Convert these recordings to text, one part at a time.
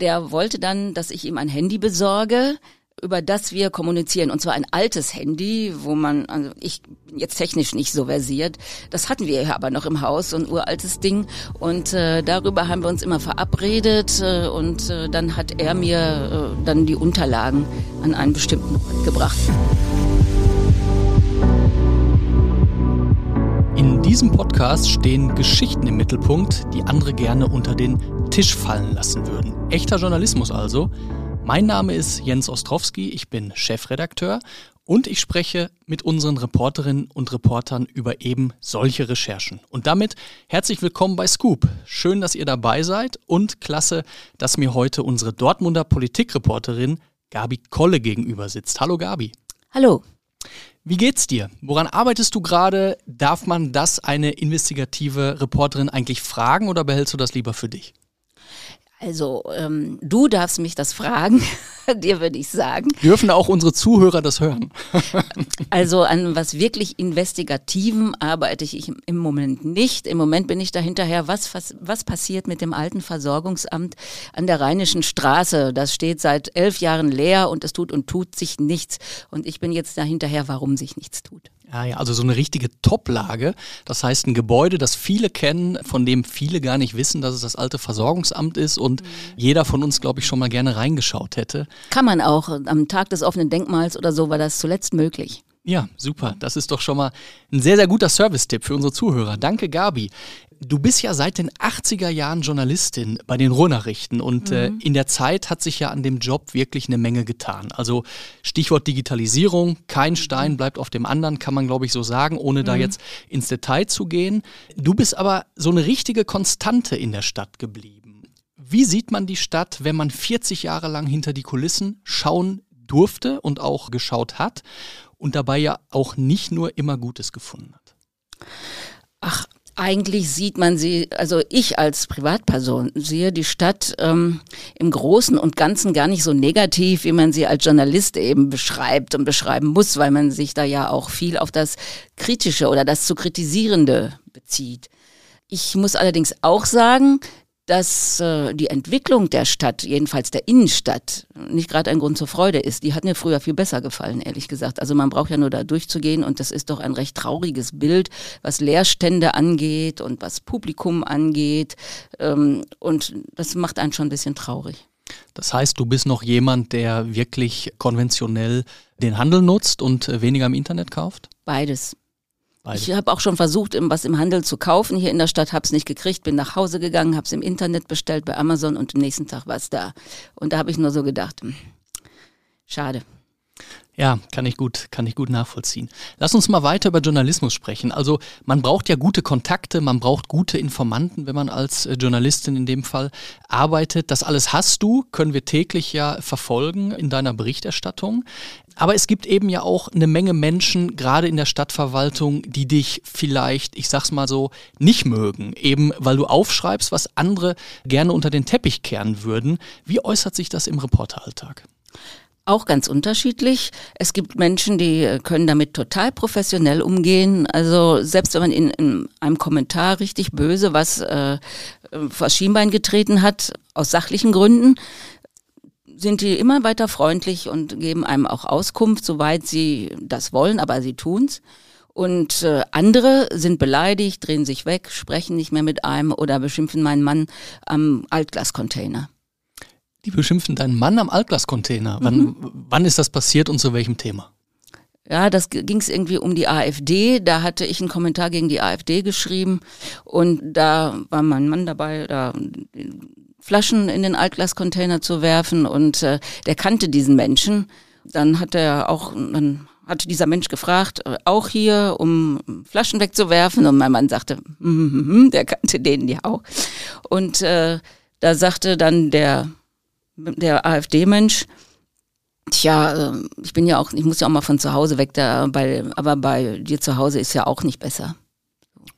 Der wollte dann, dass ich ihm ein Handy besorge, über das wir kommunizieren. Und zwar ein altes Handy, wo man, also ich bin jetzt technisch nicht so versiert. Das hatten wir aber noch im Haus, so ein uraltes Ding. Und äh, darüber haben wir uns immer verabredet. Äh, und äh, dann hat er mir äh, dann die Unterlagen an einen bestimmten Ort gebracht. In diesem Podcast stehen Geschichten im Mittelpunkt, die andere gerne unter den Tisch fallen lassen würden. Echter Journalismus also. Mein Name ist Jens Ostrowski, ich bin Chefredakteur und ich spreche mit unseren Reporterinnen und Reportern über eben solche Recherchen. Und damit herzlich willkommen bei Scoop. Schön, dass ihr dabei seid und klasse, dass mir heute unsere Dortmunder Politikreporterin Gabi Kolle gegenüber sitzt. Hallo Gabi. Hallo. Wie geht's dir? Woran arbeitest du gerade? Darf man das eine investigative Reporterin eigentlich fragen oder behältst du das lieber für dich? Also, ähm, du darfst mich das fragen, dir würde ich sagen. Dürfen auch unsere Zuhörer das hören? also an was wirklich Investigativen arbeite ich im Moment nicht. Im Moment bin ich dahinterher, was, was, was passiert mit dem alten Versorgungsamt an der Rheinischen Straße? Das steht seit elf Jahren leer und es tut und tut sich nichts. Und ich bin jetzt dahinterher, warum sich nichts tut. Ja, ja, also so eine richtige Top-Lage. Das heißt, ein Gebäude, das viele kennen, von dem viele gar nicht wissen, dass es das alte Versorgungsamt ist und mhm. jeder von uns, glaube ich, schon mal gerne reingeschaut hätte. Kann man auch. Am Tag des offenen Denkmals oder so war das zuletzt möglich. Ja, super. Das ist doch schon mal ein sehr, sehr guter Service-Tipp für unsere Zuhörer. Danke, Gabi. Du bist ja seit den 80er Jahren Journalistin bei den Ruhrnachrichten und äh, mhm. äh, in der Zeit hat sich ja an dem Job wirklich eine Menge getan. Also Stichwort Digitalisierung, kein Stein bleibt auf dem anderen, kann man glaube ich so sagen, ohne mhm. da jetzt ins Detail zu gehen. Du bist aber so eine richtige Konstante in der Stadt geblieben. Wie sieht man die Stadt, wenn man 40 Jahre lang hinter die Kulissen schauen durfte und auch geschaut hat und dabei ja auch nicht nur immer Gutes gefunden hat? Ach, eigentlich sieht man sie, also ich als Privatperson sehe die Stadt ähm, im Großen und Ganzen gar nicht so negativ, wie man sie als Journalist eben beschreibt und beschreiben muss, weil man sich da ja auch viel auf das Kritische oder das zu Kritisierende bezieht. Ich muss allerdings auch sagen, dass äh, die Entwicklung der Stadt, jedenfalls der Innenstadt, nicht gerade ein Grund zur Freude ist. Die hat mir früher viel besser gefallen, ehrlich gesagt. Also man braucht ja nur da durchzugehen und das ist doch ein recht trauriges Bild, was Leerstände angeht und was Publikum angeht. Ähm, und das macht einen schon ein bisschen traurig. Das heißt, du bist noch jemand, der wirklich konventionell den Handel nutzt und weniger im Internet kauft? Beides. Beide. Ich habe auch schon versucht, was im Handel zu kaufen hier in der Stadt, habe es nicht gekriegt, bin nach Hause gegangen, habe es im Internet bestellt bei Amazon und am nächsten Tag war es da. Und da habe ich nur so gedacht, hm, schade. Ja, kann ich gut, kann ich gut nachvollziehen. Lass uns mal weiter über Journalismus sprechen. Also man braucht ja gute Kontakte, man braucht gute Informanten, wenn man als äh, Journalistin in dem Fall arbeitet. Das alles hast du, können wir täglich ja verfolgen in deiner Berichterstattung. Aber es gibt eben ja auch eine Menge Menschen, gerade in der Stadtverwaltung, die dich vielleicht, ich sag's mal so, nicht mögen. Eben weil du aufschreibst, was andere gerne unter den Teppich kehren würden. Wie äußert sich das im Reporteralltag? auch ganz unterschiedlich. Es gibt Menschen, die können damit total professionell umgehen. Also selbst wenn man in, in einem Kommentar richtig böse was äh, vor Schienbein getreten hat, aus sachlichen Gründen, sind die immer weiter freundlich und geben einem auch Auskunft, soweit sie das wollen, aber sie tun's. Und äh, andere sind beleidigt, drehen sich weg, sprechen nicht mehr mit einem oder beschimpfen meinen Mann am Altglascontainer. Die beschimpfen deinen Mann am Altglascontainer. Wann, mhm. wann ist das passiert und zu welchem Thema? Ja, das ging es irgendwie um die AfD. Da hatte ich einen Kommentar gegen die AfD geschrieben und da war mein Mann dabei, da Flaschen in den Altglascontainer zu werfen und äh, der kannte diesen Menschen. Dann hat er auch, dann hatte dieser Mensch gefragt, äh, auch hier, um Flaschen wegzuwerfen und mein Mann sagte, mm, mm, mm, der kannte den ja auch. Und äh, da sagte dann der der AfD-Mensch, Tja, äh, ich bin ja auch, ich muss ja auch mal von zu Hause weg, da, bei, aber bei dir zu Hause ist ja auch nicht besser.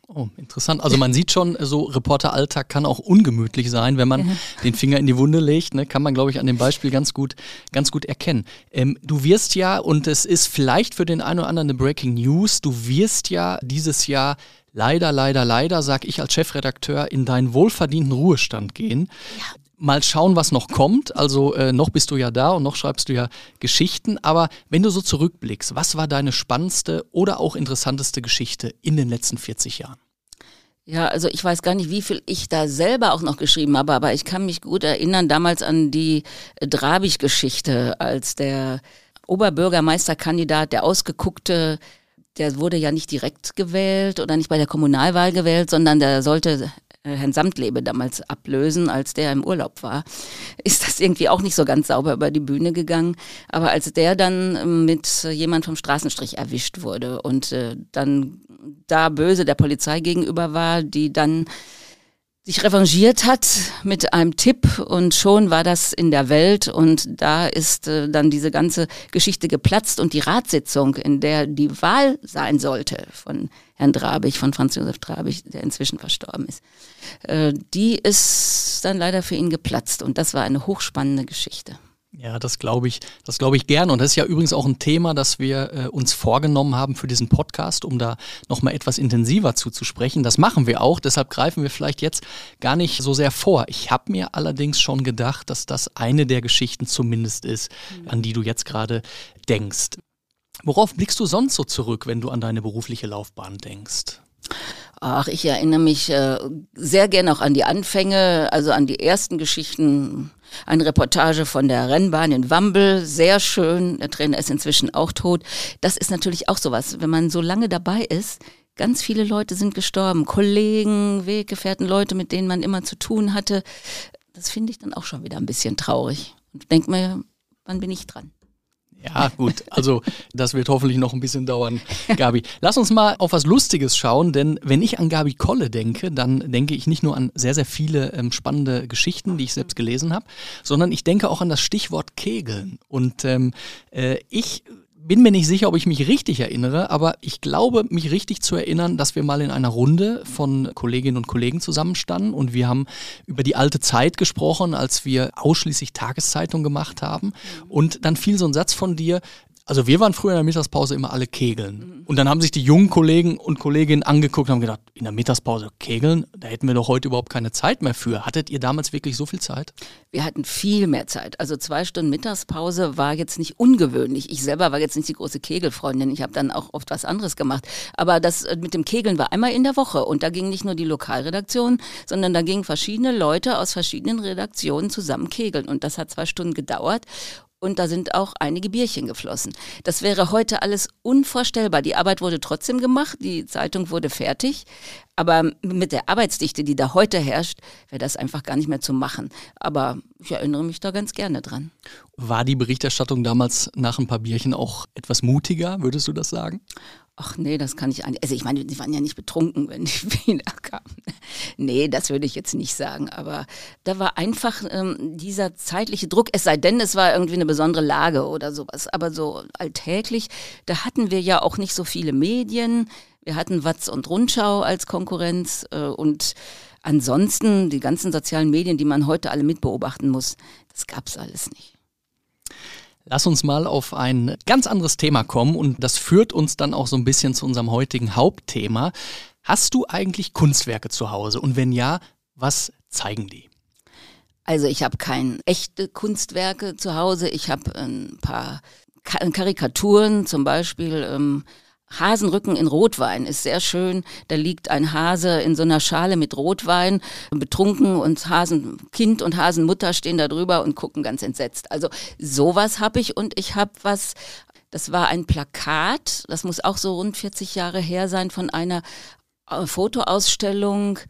Oh, interessant. Also man sieht schon, so Reporteralltag kann auch ungemütlich sein, wenn man ja. den Finger in die Wunde legt. Ne, kann man, glaube ich, an dem Beispiel ganz gut, ganz gut erkennen. Ähm, du wirst ja, und es ist vielleicht für den einen oder anderen eine Breaking News, du wirst ja dieses Jahr leider, leider, leider, sag ich als Chefredakteur, in deinen wohlverdienten Ruhestand gehen. Ja. Mal schauen, was noch kommt. Also äh, noch bist du ja da und noch schreibst du ja Geschichten. Aber wenn du so zurückblickst, was war deine spannendste oder auch interessanteste Geschichte in den letzten 40 Jahren? Ja, also ich weiß gar nicht, wie viel ich da selber auch noch geschrieben habe, aber ich kann mich gut erinnern damals an die Drabig-Geschichte, als der Oberbürgermeisterkandidat, der ausgeguckte, der wurde ja nicht direkt gewählt oder nicht bei der Kommunalwahl gewählt, sondern der sollte äh, Herrn Samtlebe damals ablösen, als der im Urlaub war, ist das irgendwie auch nicht so ganz sauber über die Bühne gegangen. Aber als der dann ähm, mit jemand vom Straßenstrich erwischt wurde und äh, dann da böse der Polizei gegenüber war, die dann sich revanchiert hat mit einem Tipp und schon war das in der Welt und da ist äh, dann diese ganze Geschichte geplatzt und die Ratssitzung, in der die Wahl sein sollte von Herrn Drabig, von Franz Josef Drabig, der inzwischen verstorben ist, äh, die ist dann leider für ihn geplatzt und das war eine hochspannende Geschichte. Ja, das glaube ich, das glaube ich gern. Und das ist ja übrigens auch ein Thema, das wir äh, uns vorgenommen haben für diesen Podcast, um da nochmal etwas intensiver zuzusprechen. Das machen wir auch, deshalb greifen wir vielleicht jetzt gar nicht so sehr vor. Ich habe mir allerdings schon gedacht, dass das eine der Geschichten zumindest ist, an die du jetzt gerade denkst. Worauf blickst du sonst so zurück, wenn du an deine berufliche Laufbahn denkst? Ach, ich erinnere mich äh, sehr gerne auch an die Anfänge, also an die ersten Geschichten. Eine Reportage von der Rennbahn in Wambel, sehr schön. Der Trainer ist inzwischen auch tot. Das ist natürlich auch sowas, wenn man so lange dabei ist. Ganz viele Leute sind gestorben, Kollegen, Weggefährten, Leute, mit denen man immer zu tun hatte. Das finde ich dann auch schon wieder ein bisschen traurig. Und denke mir, wann bin ich dran? Ja, gut. Also, das wird hoffentlich noch ein bisschen dauern, Gabi. Lass uns mal auf was Lustiges schauen, denn wenn ich an Gabi Kolle denke, dann denke ich nicht nur an sehr, sehr viele ähm, spannende Geschichten, die ich selbst gelesen habe, sondern ich denke auch an das Stichwort Kegeln. Und ähm, äh, ich bin mir nicht sicher, ob ich mich richtig erinnere, aber ich glaube, mich richtig zu erinnern, dass wir mal in einer Runde von Kolleginnen und Kollegen zusammenstanden und wir haben über die alte Zeit gesprochen, als wir ausschließlich Tageszeitung gemacht haben. Und dann fiel so ein Satz von dir, also wir waren früher in der Mittagspause immer alle kegeln. Mhm. Und dann haben sich die jungen Kollegen und Kolleginnen angeguckt und haben gedacht, in der Mittagspause kegeln, da hätten wir doch heute überhaupt keine Zeit mehr für. Hattet ihr damals wirklich so viel Zeit? Wir hatten viel mehr Zeit. Also zwei Stunden Mittagspause war jetzt nicht ungewöhnlich. Ich selber war jetzt nicht die große Kegelfreundin. Ich habe dann auch oft was anderes gemacht. Aber das äh, mit dem Kegeln war einmal in der Woche. Und da ging nicht nur die Lokalredaktion, sondern da gingen verschiedene Leute aus verschiedenen Redaktionen zusammen kegeln. Und das hat zwei Stunden gedauert und da sind auch einige Bierchen geflossen. Das wäre heute alles unvorstellbar. Die Arbeit wurde trotzdem gemacht, die Zeitung wurde fertig, aber mit der Arbeitsdichte, die da heute herrscht, wäre das einfach gar nicht mehr zu machen. Aber ich erinnere mich da ganz gerne dran. War die Berichterstattung damals nach ein paar Bierchen auch etwas mutiger, würdest du das sagen? Ach nee, das kann ich eigentlich. Also ich meine, die waren ja nicht betrunken, wenn die wieder kamen. Nee, das würde ich jetzt nicht sagen. Aber da war einfach ähm, dieser zeitliche Druck, es sei denn, es war irgendwie eine besondere Lage oder sowas. Aber so alltäglich, da hatten wir ja auch nicht so viele Medien. Wir hatten Watz und Rundschau als Konkurrenz äh, und ansonsten die ganzen sozialen Medien, die man heute alle mitbeobachten muss, das gab es alles nicht. Lass uns mal auf ein ganz anderes Thema kommen und das führt uns dann auch so ein bisschen zu unserem heutigen Hauptthema. Hast du eigentlich Kunstwerke zu Hause und wenn ja, was zeigen die? Also ich habe keine echte Kunstwerke zu Hause. Ich habe ein paar Karikaturen, zum Beispiel ähm, Hasenrücken in Rotwein ist sehr schön. Da liegt ein Hase in so einer Schale mit Rotwein, betrunken und Hasenkind und Hasenmutter stehen da drüber und gucken ganz entsetzt. Also sowas habe ich und ich habe was, das war ein Plakat, das muss auch so rund 40 Jahre her sein, von einer äh, Fotoausstellung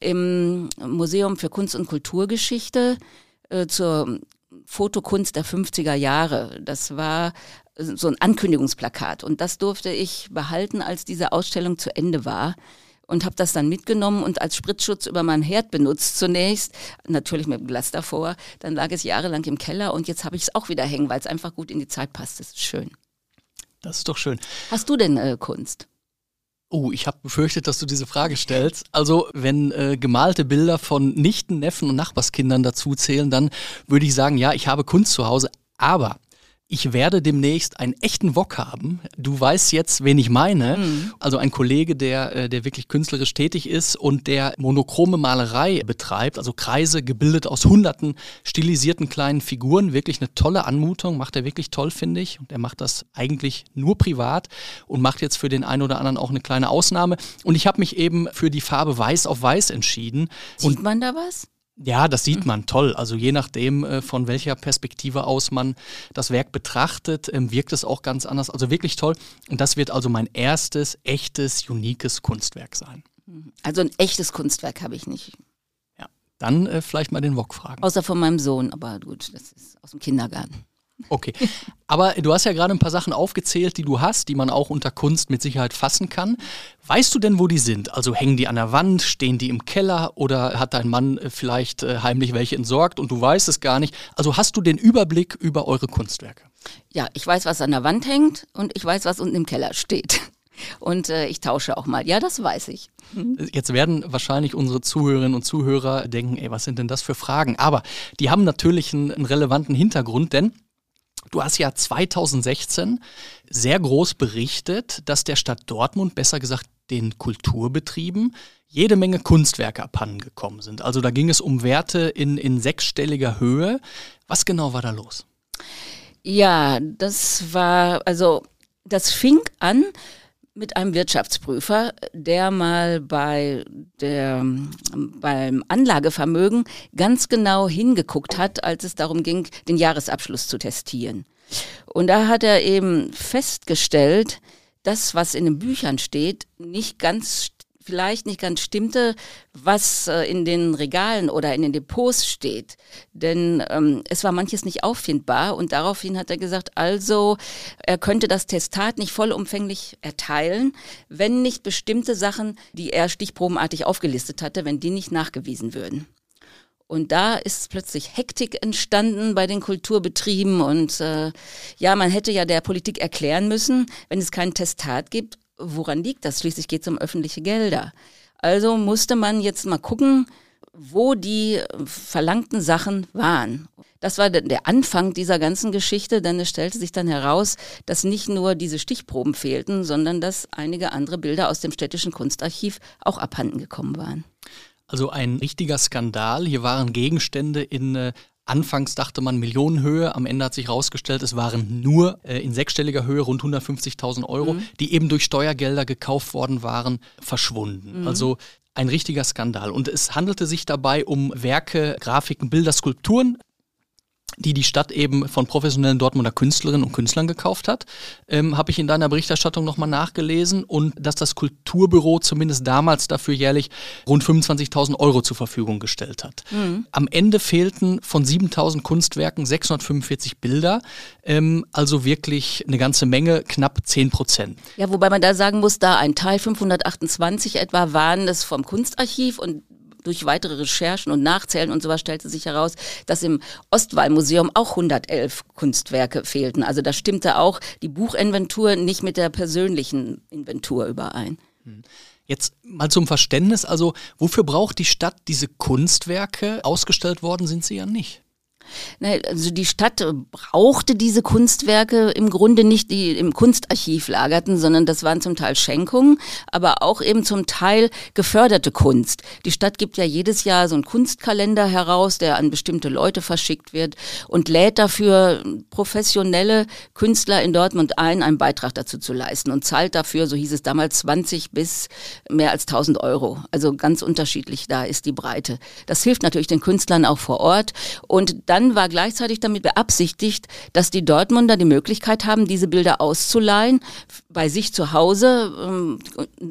im Museum für Kunst und Kulturgeschichte äh, zur Fotokunst der 50er Jahre. Das war so ein Ankündigungsplakat. Und das durfte ich behalten, als diese Ausstellung zu Ende war. Und habe das dann mitgenommen und als Spritzschutz über meinen Herd benutzt zunächst. Natürlich mit dem Glas davor. Dann lag es jahrelang im Keller und jetzt habe ich es auch wieder hängen, weil es einfach gut in die Zeit passt. Das ist schön. Das ist doch schön. Hast du denn äh, Kunst? Oh, ich habe befürchtet, dass du diese Frage stellst. Also, wenn äh, gemalte Bilder von Nichten, Neffen und Nachbarskindern dazu zählen, dann würde ich sagen, ja, ich habe Kunst zu Hause. Aber ich werde demnächst einen echten Wok haben. Du weißt jetzt, wen ich meine. Mhm. Also ein Kollege, der, äh, der wirklich künstlerisch tätig ist und der monochrome Malerei betreibt, also Kreise gebildet aus hunderten stilisierten kleinen Figuren. Wirklich eine tolle Anmutung, macht er wirklich toll, finde ich. Und er macht das eigentlich nur privat und macht jetzt für den einen oder anderen auch eine kleine Ausnahme. Und ich habe mich eben für die Farbe Weiß auf Weiß entschieden. Sieht und man da was? Ja, das sieht man toll. Also je nachdem, äh, von welcher Perspektive aus man das Werk betrachtet, ähm, wirkt es auch ganz anders. Also wirklich toll. Und das wird also mein erstes, echtes, uniques Kunstwerk sein. Also ein echtes Kunstwerk habe ich nicht. Ja, dann äh, vielleicht mal den Wok fragen. Außer von meinem Sohn, aber gut, das ist aus dem Kindergarten. Okay. Aber du hast ja gerade ein paar Sachen aufgezählt, die du hast, die man auch unter Kunst mit Sicherheit fassen kann. Weißt du denn, wo die sind? Also hängen die an der Wand, stehen die im Keller oder hat dein Mann äh, vielleicht äh, heimlich welche entsorgt und du weißt es gar nicht? Also hast du den Überblick über eure Kunstwerke? Ja, ich weiß, was an der Wand hängt und ich weiß, was unten im Keller steht. Und äh, ich tausche auch mal. Ja, das weiß ich. Jetzt werden wahrscheinlich unsere Zuhörerinnen und Zuhörer denken, ey, was sind denn das für Fragen? Aber die haben natürlich einen, einen relevanten Hintergrund, denn Du hast ja 2016 sehr groß berichtet, dass der Stadt Dortmund, besser gesagt den Kulturbetrieben, jede Menge Kunstwerke abhanden gekommen sind. Also da ging es um Werte in, in sechsstelliger Höhe. Was genau war da los? Ja, das war, also das fing an mit einem Wirtschaftsprüfer, der mal bei der, beim Anlagevermögen ganz genau hingeguckt hat, als es darum ging, den Jahresabschluss zu testieren. Und da hat er eben festgestellt, das, was in den Büchern steht, nicht ganz vielleicht nicht ganz stimmte, was äh, in den Regalen oder in den Depots steht. Denn ähm, es war manches nicht auffindbar und daraufhin hat er gesagt, also er könnte das Testat nicht vollumfänglich erteilen, wenn nicht bestimmte Sachen, die er stichprobenartig aufgelistet hatte, wenn die nicht nachgewiesen würden. Und da ist plötzlich Hektik entstanden bei den Kulturbetrieben und äh, ja, man hätte ja der Politik erklären müssen, wenn es kein Testat gibt, woran liegt das? Schließlich geht es um öffentliche Gelder. Also musste man jetzt mal gucken, wo die verlangten Sachen waren. Das war der Anfang dieser ganzen Geschichte, denn es stellte sich dann heraus, dass nicht nur diese Stichproben fehlten, sondern dass einige andere Bilder aus dem städtischen Kunstarchiv auch abhanden gekommen waren. Also ein richtiger Skandal. Hier waren Gegenstände in äh, Anfangs dachte man Millionenhöhe, am Ende hat sich herausgestellt, es waren nur äh, in sechsstelliger Höhe rund 150.000 Euro, mhm. die eben durch Steuergelder gekauft worden waren, verschwunden. Mhm. Also ein richtiger Skandal. Und es handelte sich dabei um Werke, Grafiken, Bilder, Skulpturen, die die Stadt eben von professionellen Dortmunder Künstlerinnen und Künstlern gekauft hat, ähm, habe ich in deiner Berichterstattung nochmal nachgelesen und dass das Kulturbüro zumindest damals dafür jährlich rund 25.000 Euro zur Verfügung gestellt hat. Mhm. Am Ende fehlten von 7.000 Kunstwerken 645 Bilder, ähm, also wirklich eine ganze Menge, knapp 10 Prozent. Ja, wobei man da sagen muss, da ein Teil 528 etwa waren es vom Kunstarchiv und durch weitere Recherchen und Nachzählen und sowas stellte sich heraus, dass im Ostwallmuseum auch 111 Kunstwerke fehlten. Also da stimmte auch die Buchinventur nicht mit der persönlichen Inventur überein. Hm. Jetzt mal zum Verständnis, also wofür braucht die Stadt diese Kunstwerke? Ausgestellt worden sind sie ja nicht. Ne, also die Stadt brauchte diese Kunstwerke im Grunde nicht, die im Kunstarchiv lagerten, sondern das waren zum Teil Schenkungen, aber auch eben zum Teil geförderte Kunst. Die Stadt gibt ja jedes Jahr so einen Kunstkalender heraus, der an bestimmte Leute verschickt wird und lädt dafür professionelle Künstler in Dortmund ein, einen Beitrag dazu zu leisten und zahlt dafür, so hieß es damals, 20 bis mehr als 1000 Euro. Also ganz unterschiedlich, da ist die Breite. Das hilft natürlich den Künstlern auch vor Ort und da dann war gleichzeitig damit beabsichtigt, dass die Dortmunder die Möglichkeit haben, diese Bilder auszuleihen bei sich zu Hause, ähm,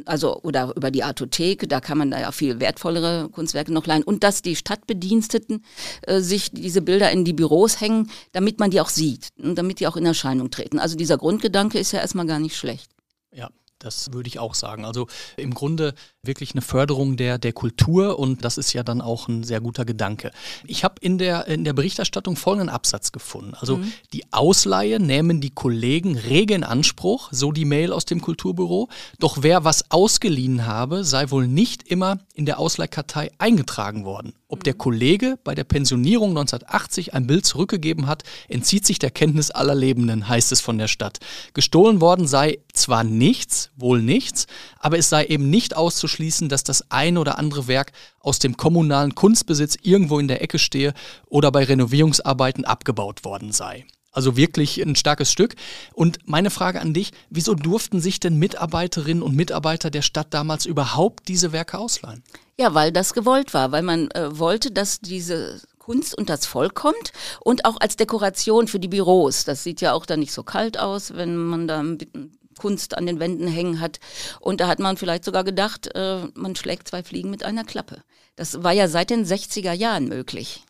also oder über die Artothek, da kann man da ja viel wertvollere Kunstwerke noch leihen und dass die Stadtbediensteten äh, sich diese Bilder in die Büros hängen, damit man die auch sieht und damit die auch in Erscheinung treten. Also dieser Grundgedanke ist ja erstmal gar nicht schlecht. Ja, das würde ich auch sagen. Also im Grunde wirklich eine Förderung der, der Kultur und das ist ja dann auch ein sehr guter Gedanke. Ich habe in der, in der Berichterstattung folgenden Absatz gefunden. Also mhm. die Ausleihe nehmen die Kollegen rege in Anspruch, so die Mail aus dem Kulturbüro. Doch wer was ausgeliehen habe, sei wohl nicht immer in der Ausleihkartei eingetragen worden. Ob der mhm. Kollege bei der Pensionierung 1980 ein Bild zurückgegeben hat, entzieht sich der Kenntnis aller Lebenden, heißt es von der Stadt. Gestohlen worden sei zwar nichts, wohl nichts, aber es sei eben nicht auszuschließen, dass das eine oder andere Werk aus dem kommunalen Kunstbesitz irgendwo in der Ecke stehe oder bei Renovierungsarbeiten abgebaut worden sei. Also wirklich ein starkes Stück. Und meine Frage an dich, wieso durften sich denn Mitarbeiterinnen und Mitarbeiter der Stadt damals überhaupt diese Werke ausleihen? Ja, weil das gewollt war, weil man äh, wollte, dass diese Kunst und das Volk kommt und auch als Dekoration für die Büros. Das sieht ja auch dann nicht so kalt aus, wenn man da Kunst an den Wänden hängen hat. Und da hat man vielleicht sogar gedacht, äh, man schlägt zwei Fliegen mit einer Klappe. Das war ja seit den 60er Jahren möglich.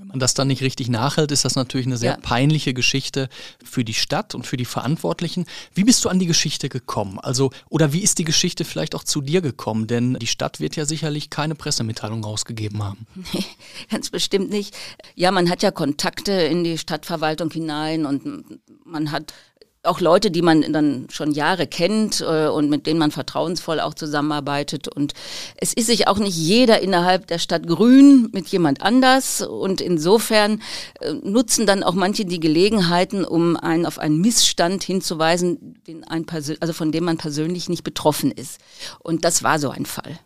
Wenn man das dann nicht richtig nachhält, ist das natürlich eine sehr ja. peinliche Geschichte für die Stadt und für die Verantwortlichen. Wie bist du an die Geschichte gekommen? Also, oder wie ist die Geschichte vielleicht auch zu dir gekommen? Denn die Stadt wird ja sicherlich keine Pressemitteilung rausgegeben haben. Nee, ganz bestimmt nicht. Ja, man hat ja Kontakte in die Stadtverwaltung hinein und man hat auch Leute, die man dann schon Jahre kennt äh, und mit denen man vertrauensvoll auch zusammenarbeitet. Und es ist sich auch nicht jeder innerhalb der Stadt grün mit jemand anders. Und insofern äh, nutzen dann auch manche die Gelegenheiten, um einen auf einen Missstand hinzuweisen, den ein also von dem man persönlich nicht betroffen ist. Und das war so ein Fall.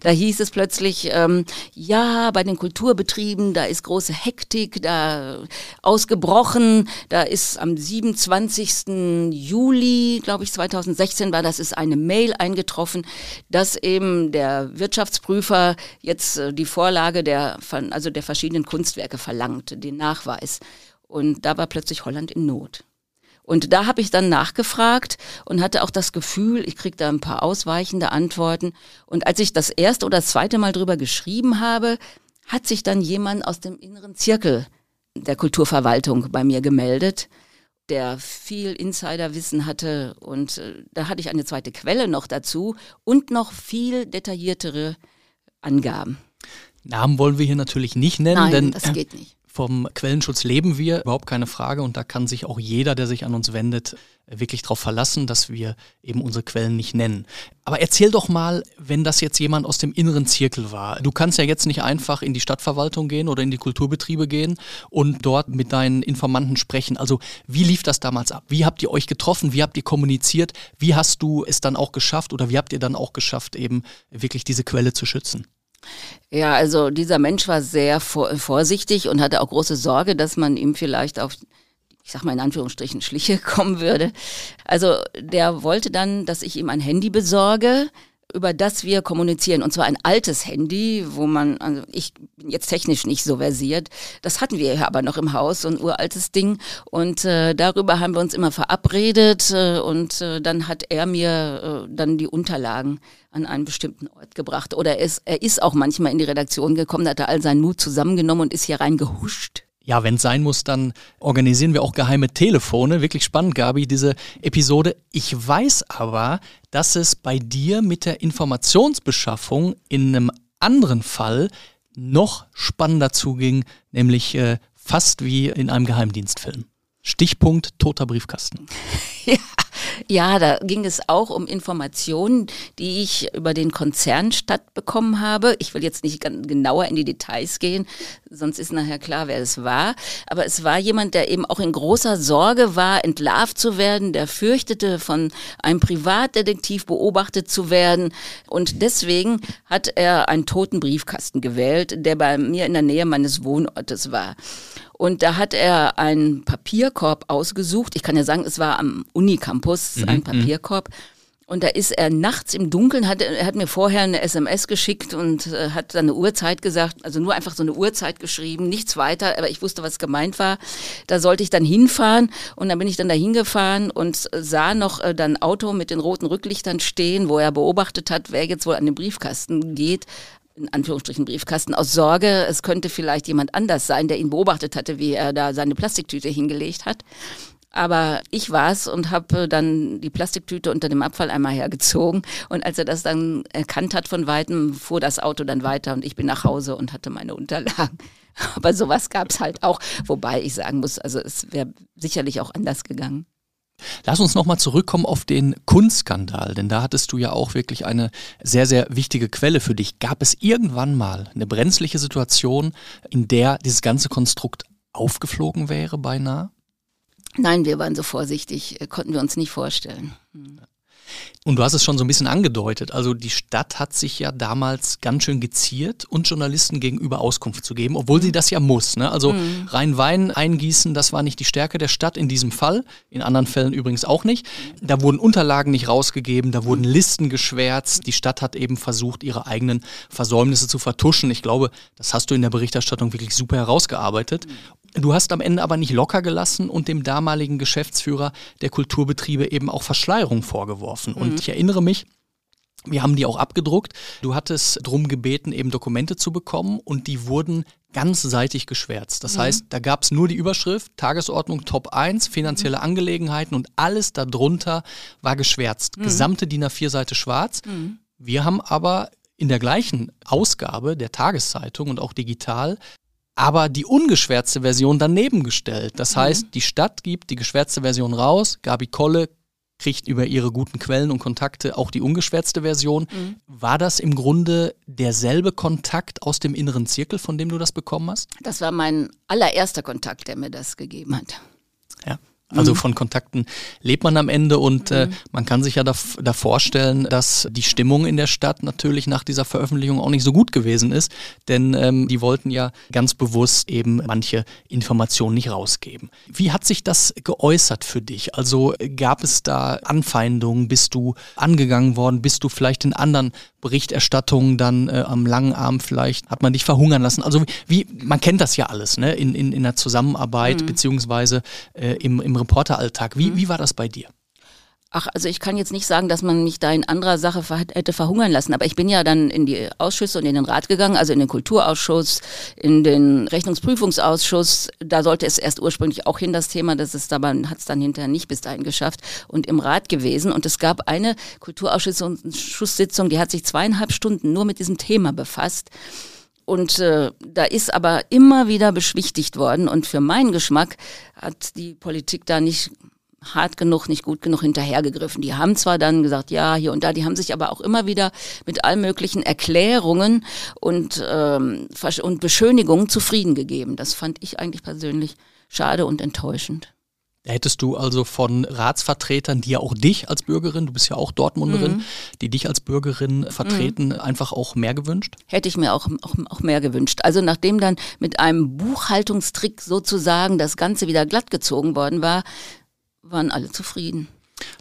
Da hieß es plötzlich, ähm, ja, bei den Kulturbetrieben, da ist große Hektik, da ausgebrochen, da ist am 27. Juli, glaube ich, 2016 war das, ist eine Mail eingetroffen, dass eben der Wirtschaftsprüfer jetzt äh, die Vorlage der, also der verschiedenen Kunstwerke verlangt, den Nachweis. Und da war plötzlich Holland in Not. Und da habe ich dann nachgefragt und hatte auch das Gefühl, ich kriege da ein paar ausweichende Antworten. Und als ich das erste oder zweite Mal drüber geschrieben habe, hat sich dann jemand aus dem inneren Zirkel der Kulturverwaltung bei mir gemeldet, der viel Insiderwissen hatte. Und äh, da hatte ich eine zweite Quelle noch dazu und noch viel detailliertere Angaben. Namen wollen wir hier natürlich nicht nennen, Nein, denn das geht nicht. Vom Quellenschutz leben wir, überhaupt keine Frage. Und da kann sich auch jeder, der sich an uns wendet, wirklich darauf verlassen, dass wir eben unsere Quellen nicht nennen. Aber erzähl doch mal, wenn das jetzt jemand aus dem inneren Zirkel war. Du kannst ja jetzt nicht einfach in die Stadtverwaltung gehen oder in die Kulturbetriebe gehen und dort mit deinen Informanten sprechen. Also wie lief das damals ab? Wie habt ihr euch getroffen? Wie habt ihr kommuniziert? Wie hast du es dann auch geschafft oder wie habt ihr dann auch geschafft, eben wirklich diese Quelle zu schützen? Ja, also dieser Mensch war sehr vorsichtig und hatte auch große Sorge, dass man ihm vielleicht auf, ich sag mal in Anführungsstrichen, Schliche kommen würde. Also der wollte dann, dass ich ihm ein Handy besorge, über das wir kommunizieren. Und zwar ein altes Handy, wo man, also ich bin jetzt technisch nicht so versiert. Das hatten wir ja aber noch im Haus, so ein uraltes Ding. Und äh, darüber haben wir uns immer verabredet. Äh, und äh, dann hat er mir äh, dann die Unterlagen an einen bestimmten Ort gebracht. Oder er ist, er ist auch manchmal in die Redaktion gekommen, hat er all seinen Mut zusammengenommen und ist hier reingehuscht. Ja, wenn es sein muss, dann organisieren wir auch geheime Telefone. Wirklich spannend, Gabi, diese Episode. Ich weiß aber, dass es bei dir mit der Informationsbeschaffung in einem anderen Fall noch spannender zuging, nämlich äh, fast wie in einem Geheimdienstfilm. Stichpunkt toter Briefkasten. ja. Ja, da ging es auch um Informationen, die ich über den Konzern Stadt bekommen habe. Ich will jetzt nicht genauer in die Details gehen, sonst ist nachher klar, wer es war. Aber es war jemand, der eben auch in großer Sorge war, entlarvt zu werden, der fürchtete, von einem Privatdetektiv beobachtet zu werden. Und deswegen hat er einen toten Briefkasten gewählt, der bei mir in der Nähe meines Wohnortes war. Und da hat er einen Papierkorb ausgesucht. Ich kann ja sagen, es war am Unicampus mhm, ein mhm. Papierkorb. Und da ist er nachts im Dunkeln, hat, er hat mir vorher eine SMS geschickt und äh, hat dann eine Uhrzeit gesagt, also nur einfach so eine Uhrzeit geschrieben, nichts weiter, aber ich wusste, was gemeint war. Da sollte ich dann hinfahren und dann bin ich dann da hingefahren und sah noch äh, dann Auto mit den roten Rücklichtern stehen, wo er beobachtet hat, wer jetzt wohl an den Briefkasten geht in Anführungsstrichen Briefkasten aus Sorge, es könnte vielleicht jemand anders sein, der ihn beobachtet hatte, wie er da seine Plastiktüte hingelegt hat. Aber ich war's und habe dann die Plastiktüte unter dem Abfalleimer hergezogen. Und als er das dann erkannt hat von weitem, fuhr das Auto dann weiter und ich bin nach Hause und hatte meine Unterlagen. Aber sowas gab's halt auch. Wobei ich sagen muss, also es wäre sicherlich auch anders gegangen. Lass uns nochmal zurückkommen auf den Kunstskandal, denn da hattest du ja auch wirklich eine sehr, sehr wichtige Quelle für dich. Gab es irgendwann mal eine brenzliche Situation, in der dieses ganze Konstrukt aufgeflogen wäre beinahe? Nein, wir waren so vorsichtig, äh, konnten wir uns nicht vorstellen. Und du hast es schon so ein bisschen angedeutet. Also die Stadt hat sich ja damals ganz schön geziert und Journalisten gegenüber Auskunft zu geben, obwohl sie das ja muss. Ne? Also mhm. rein Wein eingießen, das war nicht die Stärke der Stadt in diesem Fall. In anderen Fällen übrigens auch nicht. Da wurden Unterlagen nicht rausgegeben, da wurden Listen geschwärzt. Die Stadt hat eben versucht, ihre eigenen Versäumnisse zu vertuschen. Ich glaube, das hast du in der Berichterstattung wirklich super herausgearbeitet. Du hast am Ende aber nicht locker gelassen und dem damaligen Geschäftsführer der Kulturbetriebe eben auch Verschleierung vorgeworfen. Mhm. Und ich erinnere mich, wir haben die auch abgedruckt. Du hattest darum gebeten, eben Dokumente zu bekommen und die wurden ganzseitig geschwärzt. Das mhm. heißt, da gab es nur die Überschrift Tagesordnung Top 1, finanzielle mhm. Angelegenheiten und alles darunter war geschwärzt. Mhm. Gesamte DIN A4-Seite schwarz. Mhm. Wir haben aber in der gleichen Ausgabe der Tageszeitung und auch digital aber die ungeschwärzte Version daneben gestellt. Das mhm. heißt, die Stadt gibt die geschwärzte Version raus, Gabi Kolle kriegt über ihre guten Quellen und Kontakte auch die ungeschwärzte Version. Mhm. War das im Grunde derselbe Kontakt aus dem inneren Zirkel, von dem du das bekommen hast? Das war mein allererster Kontakt, der mir das gegeben hat. Also mhm. von Kontakten lebt man am Ende und äh, mhm. äh, man kann sich ja da, da, vorstellen, dass die Stimmung in der Stadt natürlich nach dieser Veröffentlichung auch nicht so gut gewesen ist, denn ähm, die wollten ja ganz bewusst eben manche Informationen nicht rausgeben. Wie hat sich das geäußert für dich? Also gab es da Anfeindungen? Bist du angegangen worden? Bist du vielleicht in anderen Berichterstattungen dann äh, am langen Arm vielleicht? Hat man dich verhungern lassen? Also wie, man kennt das ja alles ne? in, in, in der Zusammenarbeit mhm. beziehungsweise äh, im, im Reporteralltag. Wie, mhm. wie war das bei dir? Ach, also ich kann jetzt nicht sagen, dass man mich da in anderer Sache hätte verhungern lassen, aber ich bin ja dann in die Ausschüsse und in den Rat gegangen, also in den Kulturausschuss, in den Rechnungsprüfungsausschuss. Da sollte es erst ursprünglich auch hin, das Thema, das ist aber, hat es dann hinterher nicht bis dahin geschafft und im Rat gewesen. Und es gab eine Kulturausschusssitzung, die hat sich zweieinhalb Stunden nur mit diesem Thema befasst. Und äh, da ist aber immer wieder beschwichtigt worden. Und für meinen Geschmack hat die Politik da nicht hart genug, nicht gut genug hinterhergegriffen. Die haben zwar dann gesagt, ja, hier und da, die haben sich aber auch immer wieder mit allen möglichen Erklärungen und, ähm, und Beschönigungen zufrieden gegeben. Das fand ich eigentlich persönlich schade und enttäuschend. Hättest du also von Ratsvertretern, die ja auch dich als Bürgerin, du bist ja auch Dortmunderin, mhm. die dich als Bürgerin vertreten, mhm. einfach auch mehr gewünscht? Hätte ich mir auch, auch, auch mehr gewünscht. Also nachdem dann mit einem Buchhaltungstrick sozusagen das Ganze wieder glatt gezogen worden war, waren alle zufrieden.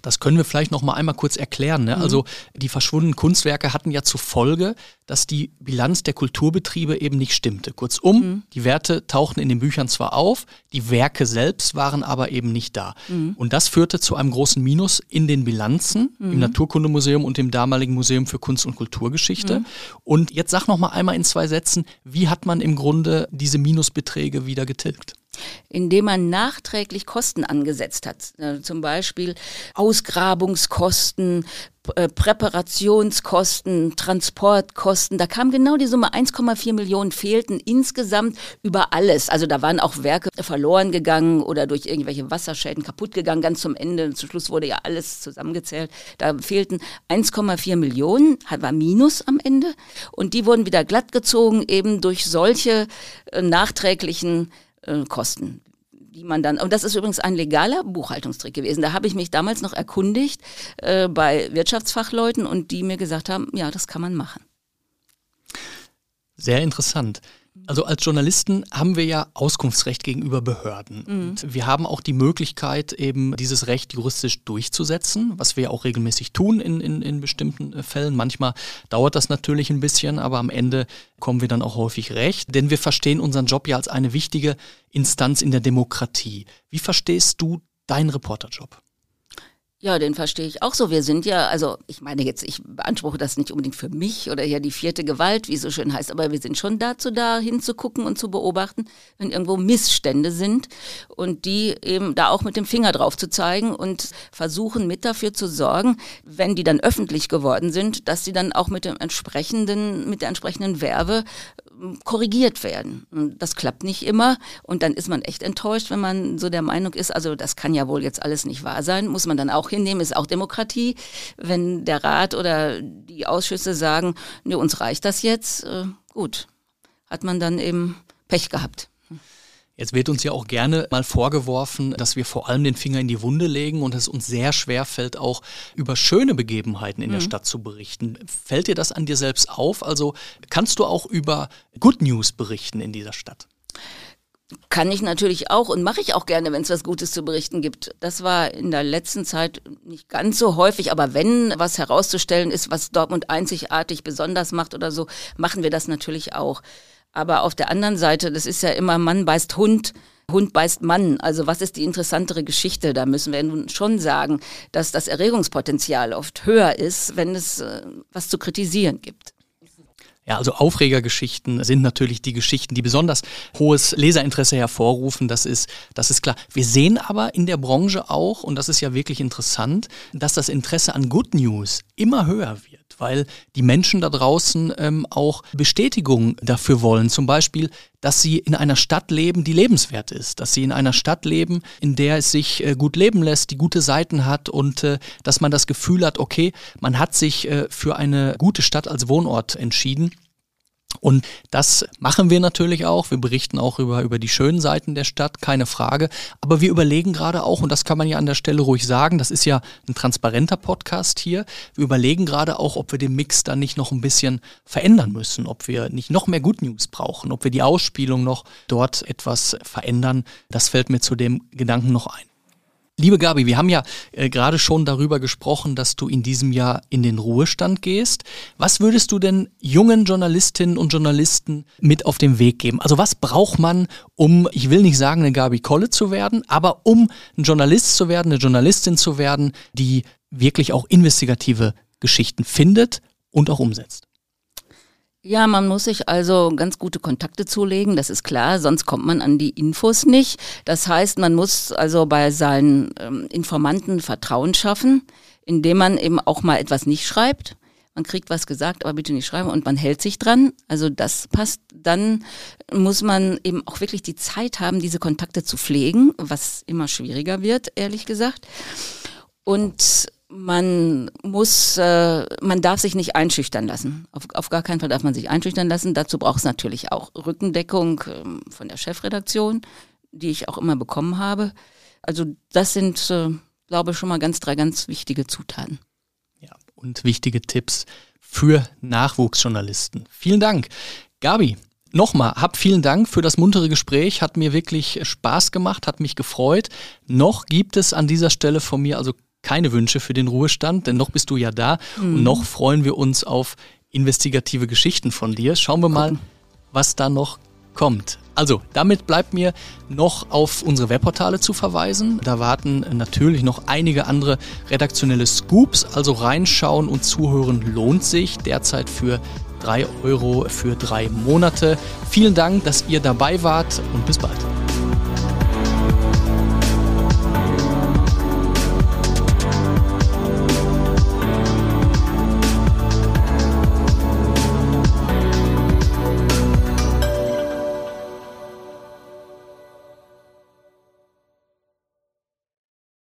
Das können wir vielleicht noch mal einmal kurz erklären. Ne? Mhm. Also die verschwundenen Kunstwerke hatten ja zur Folge, dass die Bilanz der Kulturbetriebe eben nicht stimmte. Kurzum, mhm. die Werte tauchten in den Büchern zwar auf, die Werke selbst waren aber eben nicht da. Mhm. Und das führte zu einem großen Minus in den Bilanzen im mhm. Naturkundemuseum und dem damaligen Museum für Kunst und Kulturgeschichte. Mhm. Und jetzt sag noch mal einmal in zwei Sätzen, wie hat man im Grunde diese Minusbeträge wieder getilgt? Indem man nachträglich Kosten angesetzt hat. Äh, zum Beispiel Ausgrabungskosten, äh, Präparationskosten, Transportkosten. Da kam genau die Summe 1,4 Millionen fehlten insgesamt über alles. Also da waren auch Werke verloren gegangen oder durch irgendwelche Wasserschäden kaputt gegangen. Ganz zum Ende, zum Schluss wurde ja alles zusammengezählt. Da fehlten 1,4 Millionen, war Minus am Ende. Und die wurden wieder glattgezogen eben durch solche äh, nachträglichen äh, Kosten die man dann, und das ist übrigens ein legaler Buchhaltungstrick gewesen. Da habe ich mich damals noch erkundigt äh, bei Wirtschaftsfachleuten und die mir gesagt haben, ja, das kann man machen. Sehr interessant. Also als Journalisten haben wir ja Auskunftsrecht gegenüber Behörden. Mhm. Und wir haben auch die Möglichkeit, eben dieses Recht juristisch durchzusetzen, was wir auch regelmäßig tun in, in, in bestimmten äh, Fällen. Manchmal dauert das natürlich ein bisschen, aber am Ende kommen wir dann auch häufig recht, denn wir verstehen unseren Job ja als eine wichtige Instanz in der Demokratie. Wie verstehst du deinen Reporterjob? Ja, den verstehe ich auch so. Wir sind ja, also ich meine jetzt, ich beanspruche das nicht unbedingt für mich oder ja die vierte Gewalt, wie es so schön heißt, aber wir sind schon dazu da, hinzugucken und zu beobachten, wenn irgendwo Missstände sind und die eben da auch mit dem Finger drauf zu zeigen und versuchen mit dafür zu sorgen, wenn die dann öffentlich geworden sind, dass sie dann auch mit dem entsprechenden, mit der entsprechenden Werbe korrigiert werden. Das klappt nicht immer und dann ist man echt enttäuscht, wenn man so der Meinung ist, also das kann ja wohl jetzt alles nicht wahr sein, muss man dann auch hinnehmen, ist auch Demokratie. Wenn der Rat oder die Ausschüsse sagen, ne, uns reicht das jetzt, äh, gut, hat man dann eben Pech gehabt. Jetzt wird uns ja auch gerne mal vorgeworfen, dass wir vor allem den Finger in die Wunde legen und es uns sehr schwer fällt, auch über schöne Begebenheiten in mhm. der Stadt zu berichten. Fällt dir das an dir selbst auf? Also kannst du auch über Good News berichten in dieser Stadt? Kann ich natürlich auch und mache ich auch gerne, wenn es was Gutes zu berichten gibt. Das war in der letzten Zeit nicht ganz so häufig, aber wenn was herauszustellen ist, was Dortmund einzigartig besonders macht oder so, machen wir das natürlich auch. Aber auf der anderen Seite, das ist ja immer Mann beißt Hund. Hund beißt Mann. Also was ist die interessantere Geschichte? Da müssen wir nun schon sagen, dass das Erregungspotenzial oft höher ist, wenn es äh, was zu kritisieren gibt. Ja, also Aufregergeschichten sind natürlich die Geschichten, die besonders hohes Leserinteresse hervorrufen. Das ist, das ist klar. Wir sehen aber in der Branche auch, und das ist ja wirklich interessant, dass das Interesse an Good News immer höher wird weil die Menschen da draußen ähm, auch Bestätigung dafür wollen. Zum Beispiel, dass sie in einer Stadt leben, die lebenswert ist, dass sie in einer Stadt leben, in der es sich äh, gut leben lässt, die gute Seiten hat und äh, dass man das Gefühl hat, okay, man hat sich äh, für eine gute Stadt als Wohnort entschieden. Und das machen wir natürlich auch. Wir berichten auch über, über die schönen Seiten der Stadt, keine Frage. Aber wir überlegen gerade auch, und das kann man ja an der Stelle ruhig sagen, das ist ja ein transparenter Podcast hier. Wir überlegen gerade auch, ob wir den Mix dann nicht noch ein bisschen verändern müssen, ob wir nicht noch mehr Good News brauchen, ob wir die Ausspielung noch dort etwas verändern. Das fällt mir zu dem Gedanken noch ein. Liebe Gabi, wir haben ja äh, gerade schon darüber gesprochen, dass du in diesem Jahr in den Ruhestand gehst. Was würdest du denn jungen Journalistinnen und Journalisten mit auf den Weg geben? Also was braucht man, um, ich will nicht sagen, eine Gabi Kolle zu werden, aber um ein Journalist zu werden, eine Journalistin zu werden, die wirklich auch investigative Geschichten findet und auch umsetzt? Ja, man muss sich also ganz gute Kontakte zulegen, das ist klar, sonst kommt man an die Infos nicht. Das heißt, man muss also bei seinen ähm, Informanten Vertrauen schaffen, indem man eben auch mal etwas nicht schreibt. Man kriegt was gesagt, aber bitte nicht schreiben und man hält sich dran. Also das passt. Dann muss man eben auch wirklich die Zeit haben, diese Kontakte zu pflegen, was immer schwieriger wird, ehrlich gesagt. Und man muss, äh, man darf sich nicht einschüchtern lassen. Auf, auf gar keinen Fall darf man sich einschüchtern lassen. Dazu braucht es natürlich auch Rückendeckung ähm, von der Chefredaktion, die ich auch immer bekommen habe. Also das sind, äh, glaube ich, schon mal ganz drei ganz wichtige Zutaten. Ja, und wichtige Tipps für Nachwuchsjournalisten. Vielen Dank. Gabi, Nochmal, hab vielen Dank für das muntere Gespräch, hat mir wirklich Spaß gemacht, hat mich gefreut. Noch gibt es an dieser Stelle von mir also keine Wünsche für den Ruhestand, denn noch bist du ja da mhm. und noch freuen wir uns auf investigative Geschichten von dir. Schauen wir mal, was da noch kommt. Also, damit bleibt mir noch auf unsere Webportale zu verweisen. Da warten natürlich noch einige andere redaktionelle Scoops. Also reinschauen und zuhören lohnt sich. Derzeit für drei Euro für drei Monate. Vielen Dank, dass ihr dabei wart und bis bald.